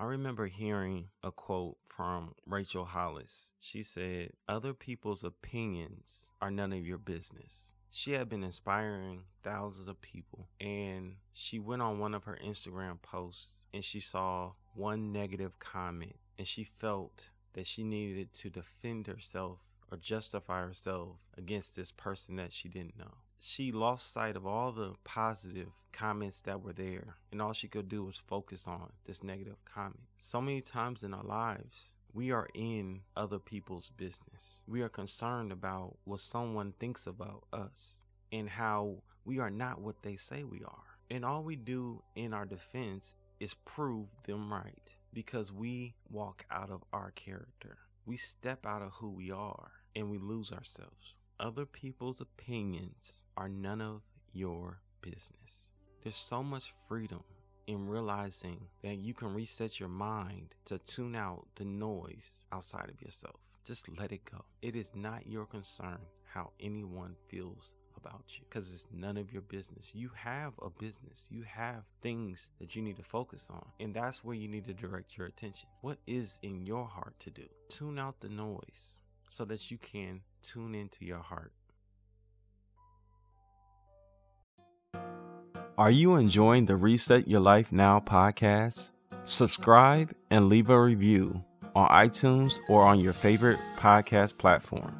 I remember hearing a quote from Rachel Hollis. She said, Other people's opinions are none of your business. She had been inspiring thousands of people, and she went on one of her Instagram posts and she saw one negative comment, and she felt that she needed to defend herself or justify herself against this person that she didn't know. She lost sight of all the positive comments that were there, and all she could do was focus on this negative comment. So many times in our lives, we are in other people's business. We are concerned about what someone thinks about us and how we are not what they say we are. And all we do in our defense is prove them right because we walk out of our character. We step out of who we are and we lose ourselves. Other people's opinions are none of your business. There's so much freedom in realizing that you can reset your mind to tune out the noise outside of yourself. Just let it go. It is not your concern how anyone feels about you because it's none of your business. You have a business, you have things that you need to focus on, and that's where you need to direct your attention. What is in your heart to do? Tune out the noise so that you can tune into your heart. Are you enjoying the Reset Your Life Now podcast? Subscribe and leave a review on iTunes or on your favorite podcast platform.